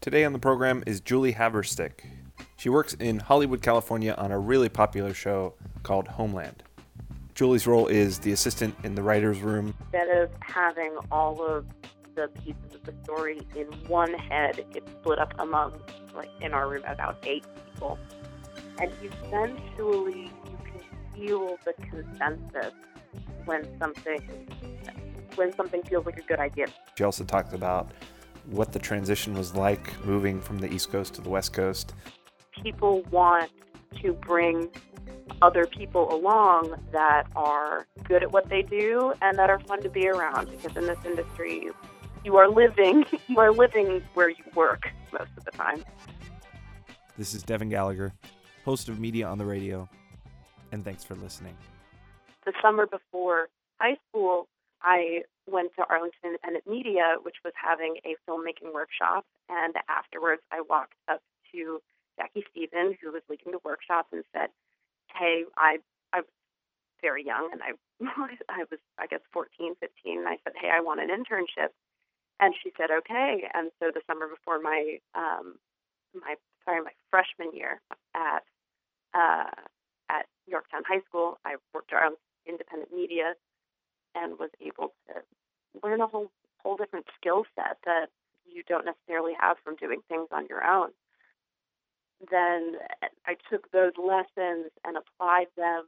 Today on the program is Julie Haverstick. She works in Hollywood, California on a really popular show called Homeland. Julie's role is the assistant in the writer's room. Instead of having all of the pieces of the story in one head, it's split up among, like in our room, about eight people. And eventually you can feel the consensus when something when something feels like a good idea. She also talked about what the transition was like moving from the East Coast to the West Coast. People want to bring other people along that are good at what they do and that are fun to be around because in this industry you are living you are living where you work most of the time. This is Devin Gallagher, host of Media on the Radio, and thanks for listening. The summer before high school, I went to Arlington Independent Media, which was having a filmmaking workshop, and afterwards I walked up to Jackie Stephen, who was leading the workshop, and said, "Hey, I I was very young, and I I was I guess 14, 15, and I said, "Hey, I want an internship," and she said, "Okay." And so the summer before my um my sorry my freshman year at uh, at Yorktown High School, I worked around independent media and was able to learn a whole whole different skill set that you don't necessarily have from doing things on your own. Then I took those lessons and applied them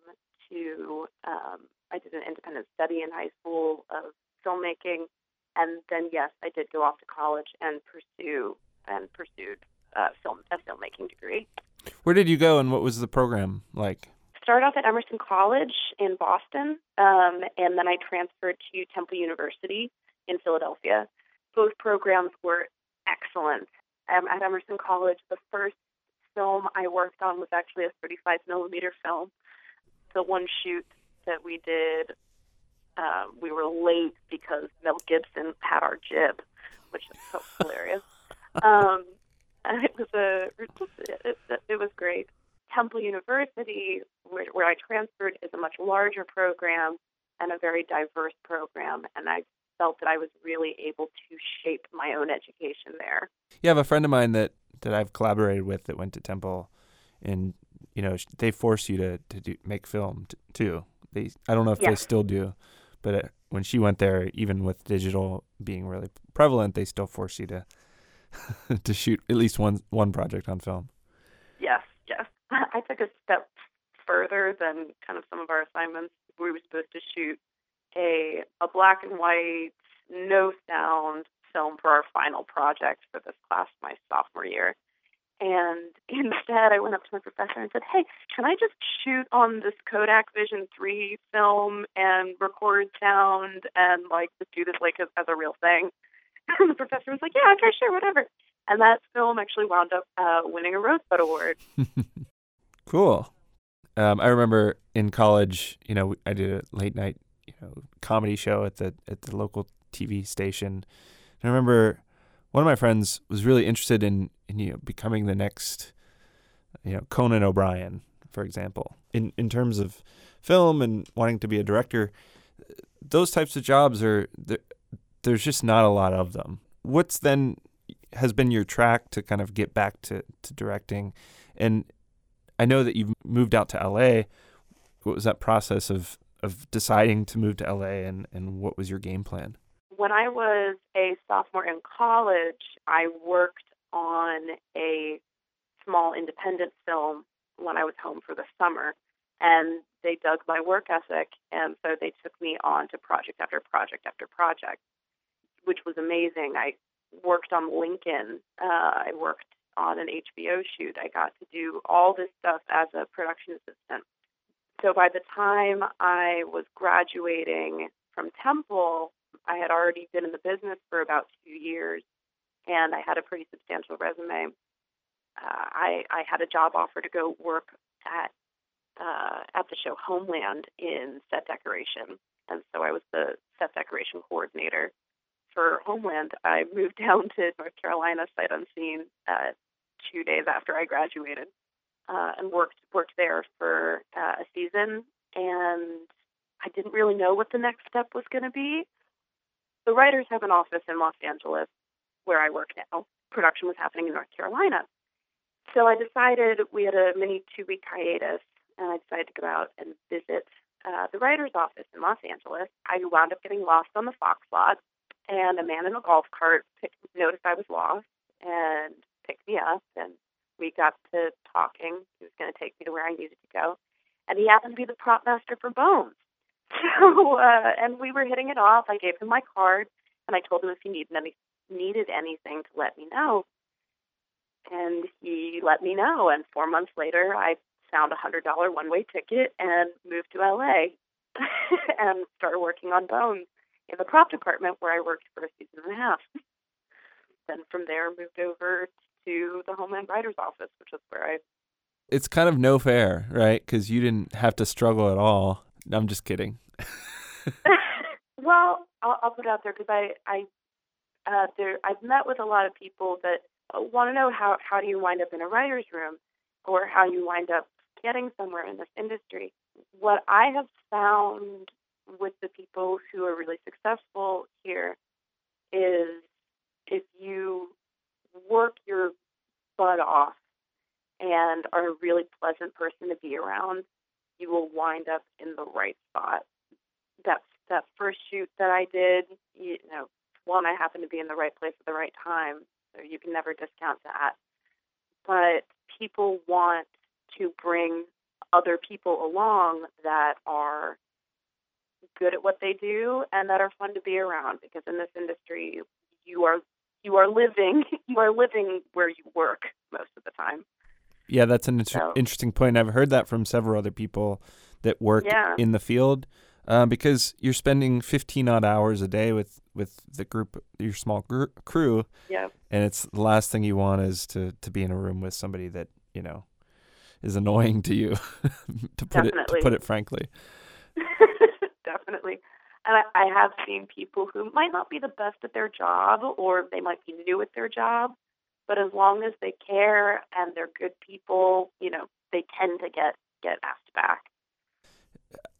to. Um, I did an independent study in high school of filmmaking, and then yes, I did go off to college and pursue and pursued uh, film a filmmaking degree. Where did you go, and what was the program like? Started off at Emerson College in Boston, um, and then I transferred to Temple University in Philadelphia. Both programs were excellent. Um, at Emerson College, the first film I worked on was actually a 35 millimeter film. The one shoot that we did, uh, we were late because Mel Gibson had our jib, which is so hilarious. Um, it was a it, it, it was great. Temple University, where, where I transferred, is a much larger program and a very diverse program, and I felt that I was really able to shape my own education there. You have a friend of mine that that I've collaborated with that went to Temple, and you know they force you to to do, make film t- too. They I don't know if they still do, but it, uh, when she went there, even with digital being really prevalent, they still force you to to shoot at least one one project on film. Yes, yes. I took a step further than kind of some of our assignments. We were supposed to shoot a a black and white, no sound film for our final project for this class my sophomore year. And instead, I went up to my professor and said, "Hey, can I just shoot on this Kodak Vision 3 film and record sound and like just do this like as, as a real thing?" And the professor was like, "Yeah, okay, sure, whatever." And that film actually wound up uh, winning a Rosebud Award. Cool. Um, I remember in college, you know, I did a late night, you know, comedy show at the at the local TV station. And I remember one of my friends was really interested in, in you know becoming the next, you know, Conan O'Brien, for example, in in terms of film and wanting to be a director. Those types of jobs are there's just not a lot of them. What's then has been your track to kind of get back to, to directing and I know that you've moved out to LA. What was that process of of deciding to move to LA and, and what was your game plan? When I was a sophomore in college, I worked on a small independent film when I was home for the summer. And they dug my work ethic. And so they took me on to project after project after project, which was amazing. I worked on Lincoln. Uh, I worked on an HBO shoot. I got to do all this stuff as a production assistant. So by the time I was graduating from Temple, I had already been in the business for about two years, and I had a pretty substantial resume. Uh, I, I had a job offer to go work at uh, at the show Homeland in set decoration, and so I was the set decoration coordinator for Homeland, I moved down to North Carolina sight unseen uh, two days after I graduated, uh, and worked worked there for uh, a season. And I didn't really know what the next step was going to be. The writers have an office in Los Angeles, where I work now, production was happening in North Carolina. So I decided we had a mini two week hiatus, and I decided to go out and visit uh, the writer's office in Los Angeles. I wound up getting lost on the Fox lot, and a man in a golf cart picked, noticed I was lost and picked me up, and we got to talking. He was going to take me to where I needed to go, and he happened to be the prop master for Bones. So, uh, and we were hitting it off. I gave him my card, and I told him if he needed any needed anything to let me know. And he let me know. And four months later, I found a hundred dollar one way ticket and moved to LA and started working on Bones in the prop department where I worked for a season and a half. then from there, moved over to the Homeland Writer's Office, which is where I. It's kind of no fair, right? Because you didn't have to struggle at all. I'm just kidding. well, I'll, I'll put it out there because I, I, uh, there, I've met with a lot of people that want to know how how do you wind up in a writer's room, or how you wind up getting somewhere in this industry. What I have found with the people who are really successful here is if you work your butt off and are a really pleasant person to be around, you will wind up in the right spot. That that first shoot that I did, you know, one I happened to be in the right place at the right time, so you can never discount that. But people want to bring other people along that are good at what they do and that are fun to be around because in this industry you are you are living you are living where you work most of the time. Yeah, that's an inter- so. interesting point. I've heard that from several other people that work yeah. in the field uh, because you're spending 15 odd hours a day with with the group, your small gr- crew. Yeah. And it's the last thing you want is to to be in a room with somebody that you know is annoying to you, to put Definitely. it to put it frankly. Definitely. And I, I have seen people who might not be the best at their job or they might be new at their job, but as long as they care and they're good people, you know, they tend to get get asked back.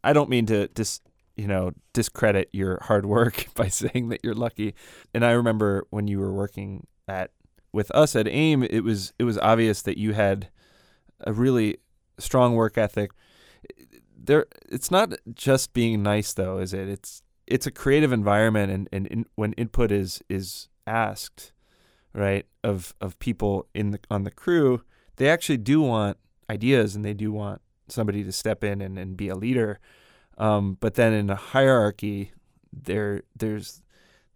I don't mean to dis you know discredit your hard work by saying that you're lucky. And I remember when you were working at with us at AIM, it was it was obvious that you had a really strong work ethic there it's not just being nice though, is it? It's it's a creative environment, and and in, when input is is asked, right, of of people in the on the crew, they actually do want ideas and they do want somebody to step in and, and be a leader. Um, but then in a hierarchy, there there's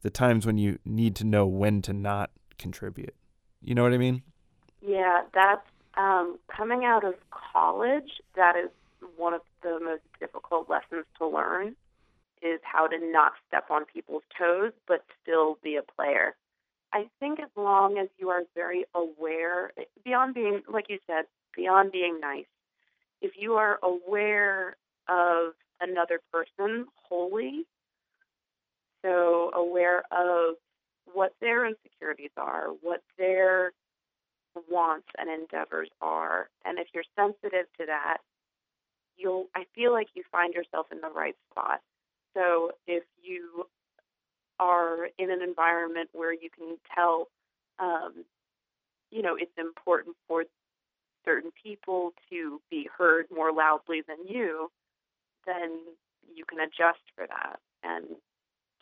the times when you need to know when to not contribute. You know what I mean? Yeah, that's um, coming out of college. That is one of the most difficult lessons to learn is how to not step on people's toes but still be a player. I think as long as you are very aware, beyond being, like you said, beyond being nice, if you are aware of another person wholly, so aware of what their insecurities are, what their wants and endeavors are, and if you're sensitive to that, you'll I feel like you find yourself in the right spot. So if you are in an environment where you can tell, um, you know, it's important for certain people to be heard more loudly than you, then you can adjust for that, and,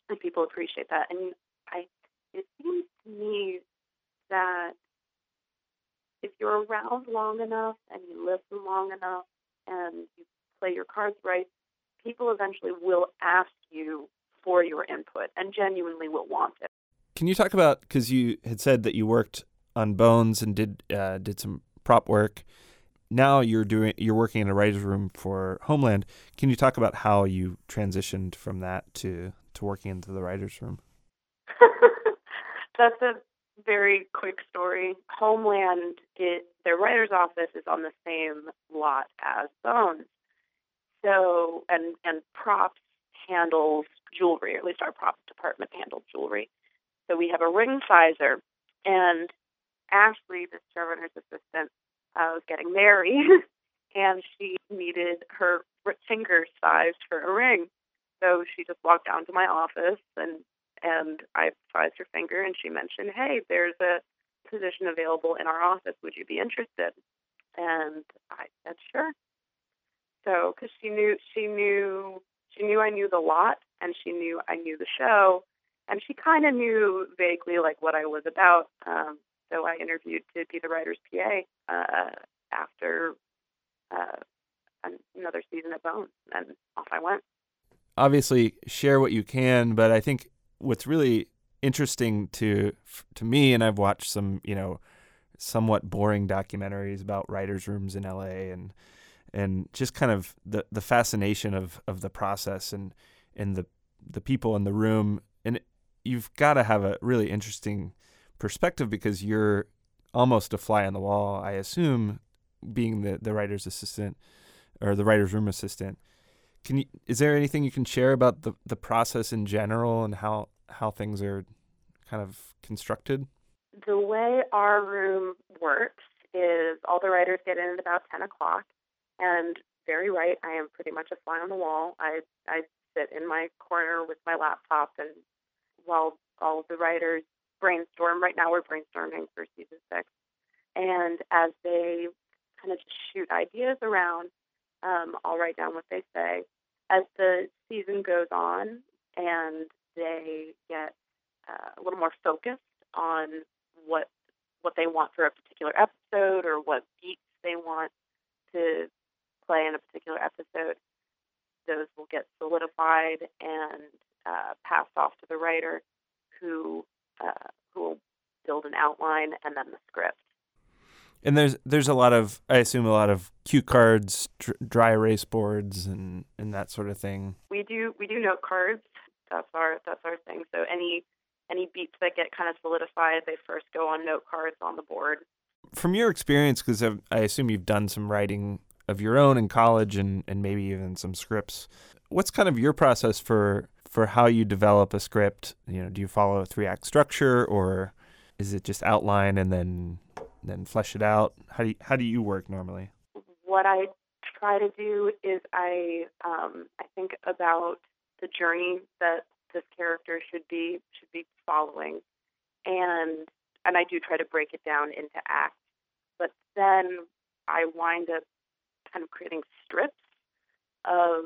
and people appreciate that. And I, it seems to me that if you're around long enough and you listen long enough, and you play your cards right, people eventually will ask you for your input and genuinely will want it. Can you talk about because you had said that you worked on Bones and did uh, did some prop work. Now you're doing you're working in a writer's room for Homeland. Can you talk about how you transitioned from that to to working into the writer's room? That's a very quick story. Homeland, it, their writer's office is on the same lot as Bones. So, and and props handles jewelry, or at least our props department handles jewelry. So we have a ring sizer, and Ashley, the showrunner's assistant, uh, was getting married, and she needed her finger size for a ring. So she just walked down to my office and and I sized her finger and she mentioned, "Hey, there's a position available in our office. Would you be interested? And I said, sure. So, because she knew, she knew, she knew I knew the lot, and she knew I knew the show, and she kind of knew vaguely like what I was about. Um, so I interviewed to be the writer's PA uh, after uh, another season of Bones, and off I went. Obviously, share what you can, but I think what's really interesting to to me, and I've watched some, you know, somewhat boring documentaries about writers' rooms in LA, and and just kind of the the fascination of of the process and and the the people in the room, and you've got to have a really interesting perspective because you're almost a fly on the wall, I assume, being the the writer's assistant or the writer's room assistant. Can you is there anything you can share about the the process in general and how how things are kind of constructed? The way our room works is all the writers get in at about ten o'clock, and very right, I am pretty much a fly on the wall. I I sit in my corner with my laptop, and while all of the writers brainstorm, right now we're brainstorming for season six, and as they kind of shoot ideas around, um, I'll write down what they say. As the season goes on and they get uh, a little more focused on what what they want for a particular episode or what beats they want to play in a particular episode, those will get solidified and uh, passed off to the writer, who uh, who will build an outline and then the script. And there's there's a lot of I assume a lot of cue cards, dry erase boards, and and that sort of thing. We do we do note cards. That's our that's our thing. So any any beats that get kind of solidified, they first go on note cards on the board. From your experience, because I assume you've done some writing of your own in college and and maybe even some scripts. What's kind of your process for for how you develop a script? You know, do you follow a three act structure or is it just outline and then then flesh it out? How do you, how do you work normally? What I try to do is I um, I think about the journey that this character should be should be following, and and I do try to break it down into acts. But then I wind up kind of creating strips of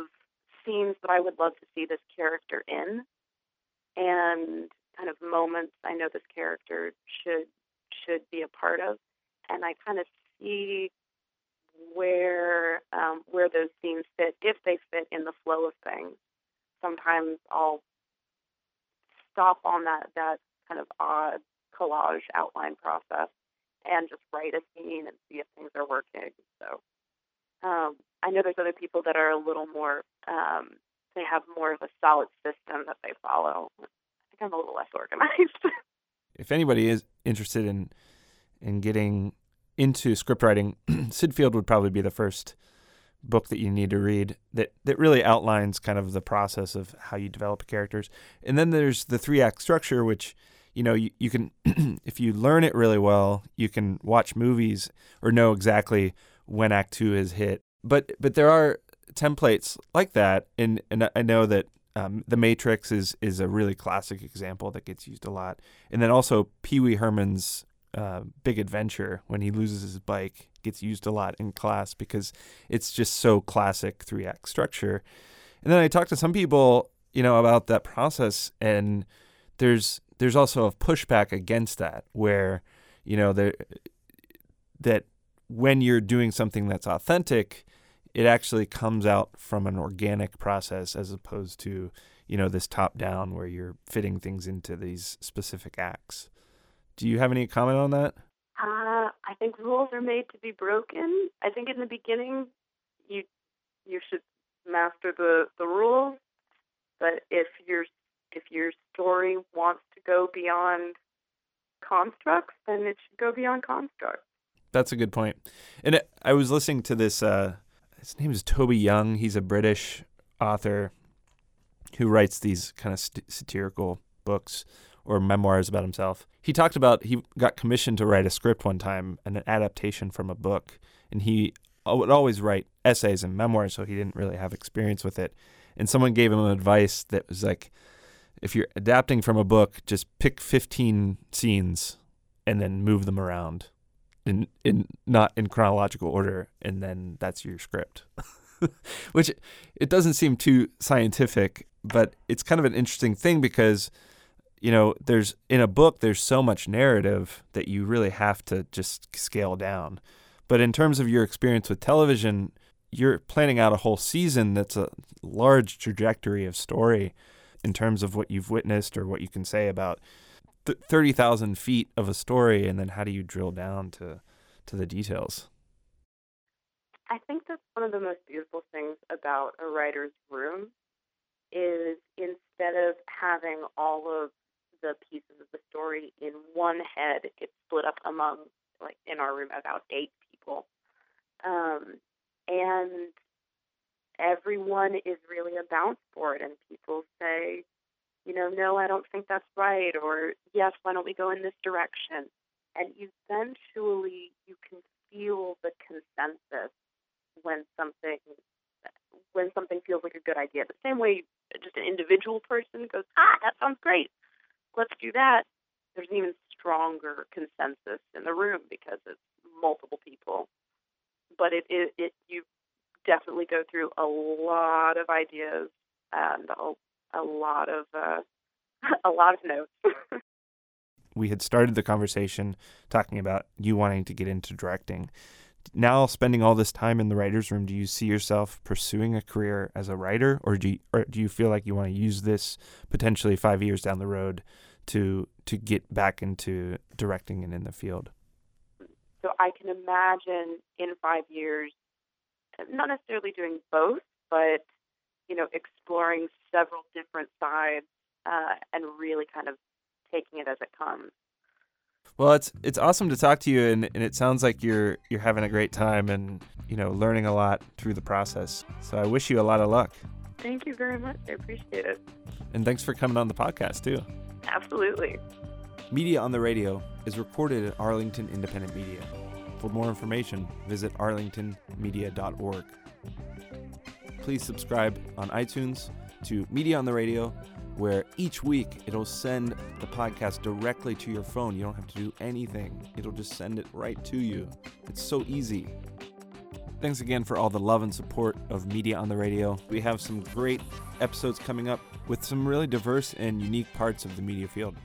scenes that I would love to see this character in, and kind of moments I know this character should should be a part of and I kind of see where um, where those scenes fit, if they fit in the flow of things. Sometimes I'll stop on that that kind of odd collage outline process and just write a scene and see if things are working. So um, I know there's other people that are a little more um, they have more of a solid system that they follow. I think I'm a little less organized. if anybody is interested in in getting into script writing, Syd Field would probably be the first book that you need to read that that really outlines kind of the process of how you develop characters. And then there's the three act structure, which you know you, you can if you learn it really well, you can watch movies or know exactly when Act Two is hit. But but there are templates like that, and and I know that um, the Matrix is is a really classic example that gets used a lot. And then also Pee Wee Herman's uh, Big Adventure when he loses his bike gets used a lot in class because it's just so classic three act structure. And then I talked to some people, you know, about that process, and there's there's also a pushback against that where, you know, there that when you're doing something that's authentic, it actually comes out from an organic process as opposed to, you know, this top down where you're fitting things into these specific acts. Do you have any comment on that? Uh, I think rules are made to be broken. I think in the beginning, you you should master the, the rules, but if your if your story wants to go beyond constructs, then it should go beyond constructs. That's a good point. And I was listening to this. Uh, his name is Toby Young. He's a British author who writes these kind of st- satirical books or memoirs about himself. He talked about he got commissioned to write a script one time, an adaptation from a book, and he would always write essays and memoirs, so he didn't really have experience with it. And someone gave him advice that was like, if you're adapting from a book, just pick 15 scenes and then move them around in in not in chronological order and then that's your script. Which it doesn't seem too scientific, but it's kind of an interesting thing because you know, there's in a book there's so much narrative that you really have to just scale down. But in terms of your experience with television, you're planning out a whole season that's a large trajectory of story in terms of what you've witnessed or what you can say about th- 30,000 feet of a story and then how do you drill down to to the details I think that's one of the most beautiful things about a writer's room is instead of having all of the pieces of the story in one head, it's split up among like in our room about eight people. Um, and everyone is really a bounce board and people say, you know, no, I don't think that's right, or yes, why don't we go in this direction? And eventually you can feel the consensus when something when something feels like a good idea. The same way just an individual person goes, ah, that sounds great, let's do that. There's an even stronger consensus in the room because it's multiple people. But it, it, it you definitely go through a lot of ideas and a, a lot of uh, a lot of notes. we had started the conversation talking about you wanting to get into directing. Now, spending all this time in the writer's room, do you see yourself pursuing a career as a writer, or do you, or do you feel like you want to use this potentially five years down the road to to get back into directing and in the field? So I can imagine in five years, not necessarily doing both, but you know, exploring several different sides uh, and really kind of taking it as it comes. Well, it's it's awesome to talk to you, and, and it sounds like you're you're having a great time and you know learning a lot through the process. So I wish you a lot of luck. Thank you very much. I appreciate it. And thanks for coming on the podcast too. Absolutely. Media on the Radio is recorded at Arlington Independent Media. For more information, visit arlingtonmedia.org. Please subscribe on iTunes to Media on the Radio where each week it'll send the podcast directly to your phone. You don't have to do anything, it'll just send it right to you. It's so easy. Thanks again for all the love and support of Media on the Radio. We have some great episodes coming up with some really diverse and unique parts of the media field.